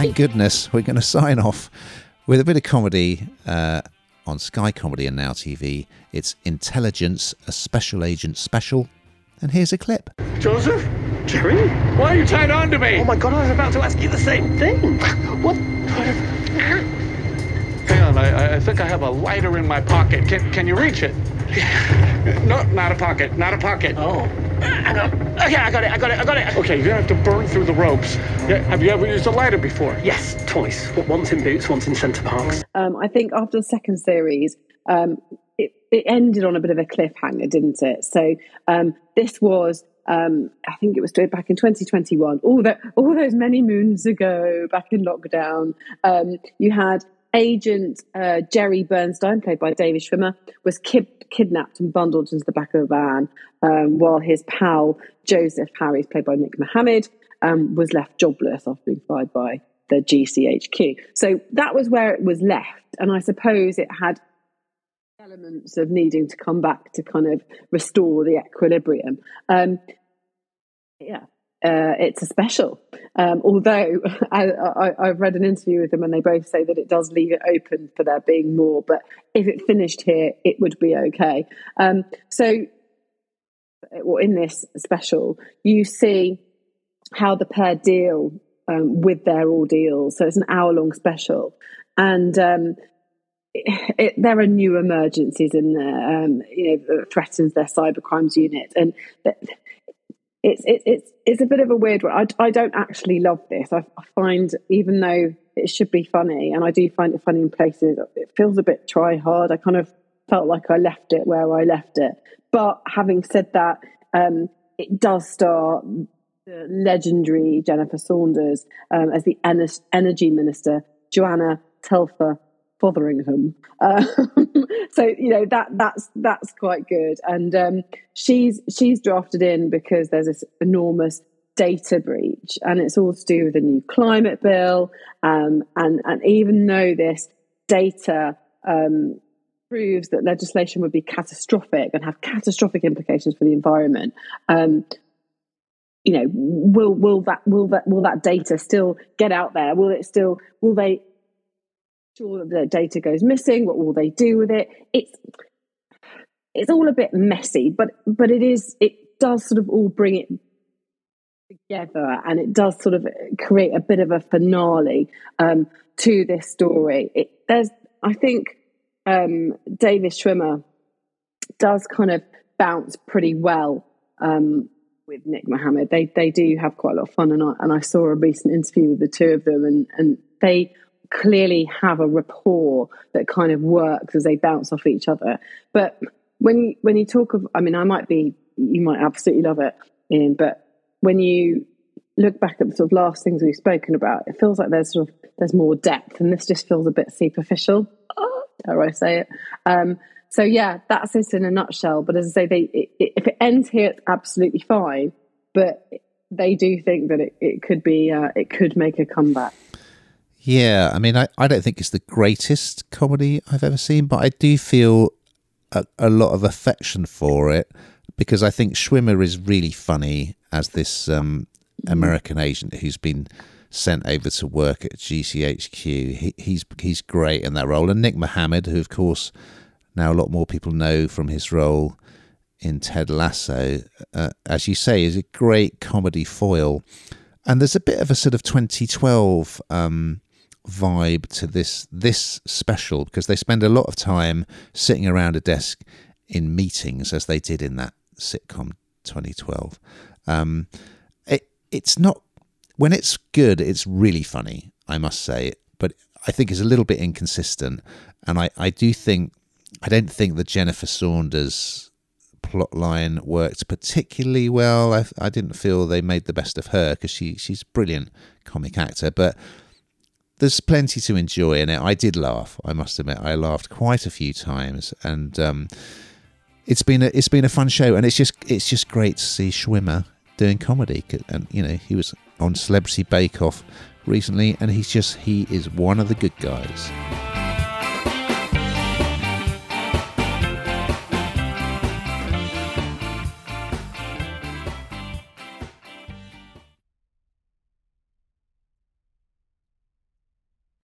thank goodness we're going to sign off with a bit of comedy uh, on Sky Comedy and Now TV. It's Intelligence, a Special Agent Special. And here's a clip. Joseph? Jerry? Why are you tied on to me? Oh my god, I was about to ask you the same thing. What? Hang on, I, I think I have a lighter in my pocket. Can, can you reach it? No, not a pocket, not a pocket. Oh. Hang on. Okay, I got it, I got it, I got it. Okay, you're gonna have to burn through the ropes. Yeah, have you ever used a lighter before? Yes, twice. Once in Boots, once in Center Parcs. Um, I think after the second series, um, it, it ended on a bit of a cliffhanger, didn't it? So um, this was, um, I think it was back in 2021, all that, all those many moons ago, back in lockdown. Um, you had agent uh, Jerry Bernstein, played by David Schwimmer, was kid- kidnapped and bundled into the back of a van, um, while his pal Joseph Harris, played by Nick Mohammed, um, was left jobless after being fired by the GCHQ. So that was where it was left, and I suppose it had elements of needing to come back to kind of restore the equilibrium. Um, yeah, uh, it's a special. Um, although I, have read an interview with them and they both say that it does leave it open for there being more. But if it finished here, it would be okay. Um, so, well, in this special, you see how the pair deal um, with their ordeal. So it's an hour long special. And um, it, it, there are new emergencies in there, um, you know, threatens their cyber crimes unit. And it's it, it's it's a bit of a weird one. I, I don't actually love this. I, I, find even though it should be funny, and I do find it funny in places, it feels a bit try hard. I kind of felt like I left it where I left it. But having said that, um, it does star the legendary Jennifer Saunders um, as the energy minister, Joanna Telfer Fotheringham. Um, so you know that that's that's quite good, and um, she's she's drafted in because there's this enormous data breach, and it's all to do with the new climate bill, um, and and even though this data um, proves that legislation would be catastrophic and have catastrophic implications for the environment. Um, you know, will will that will that will that data still get out there? Will it still will they sure that the data goes missing? What will they do with it? It's it's all a bit messy, but but it is it does sort of all bring it together, and it does sort of create a bit of a finale um, to this story. It, there's I think um, David Schwimmer does kind of bounce pretty well um, with Nick Mohammed. They they do have quite a lot of fun, and I and I saw a recent interview with the two of them, and and they clearly have a rapport that kind of works as they bounce off each other. But when when you talk of, I mean, I might be, you might absolutely love it, Ian, but when you look back at the sort of last things we've spoken about, it feels like there's sort of there's more depth, and this just feels a bit superficial. Oh, dare I say it? Um, so yeah, that's it in a nutshell. But as I say, they it, it, if it ends here, it's absolutely fine. But they do think that it, it could be uh, it could make a comeback. Yeah, I mean, I, I don't think it's the greatest comedy I've ever seen, but I do feel a, a lot of affection for it because I think Schwimmer is really funny as this um, American agent who's been sent over to work at GCHQ. He, he's he's great in that role, and Nick Mohammed, who of course now a lot more people know from his role in Ted Lasso, uh, as you say, is a great comedy foil. And there's a bit of a sort of 2012 um, vibe to this this special because they spend a lot of time sitting around a desk in meetings as they did in that sitcom 2012. Um, it it's not when it's good, it's really funny. I must say, but I think it's a little bit inconsistent, and I I do think I don't think the Jennifer Saunders plot line worked particularly well. I, I didn't feel they made the best of her because she she's a brilliant comic actor, but there's plenty to enjoy in it. I did laugh. I must admit, I laughed quite a few times, and um, it's been a it's been a fun show. And it's just it's just great to see Schwimmer doing comedy. And you know, he was on Celebrity Bake Off recently, and he's just he is one of the good guys.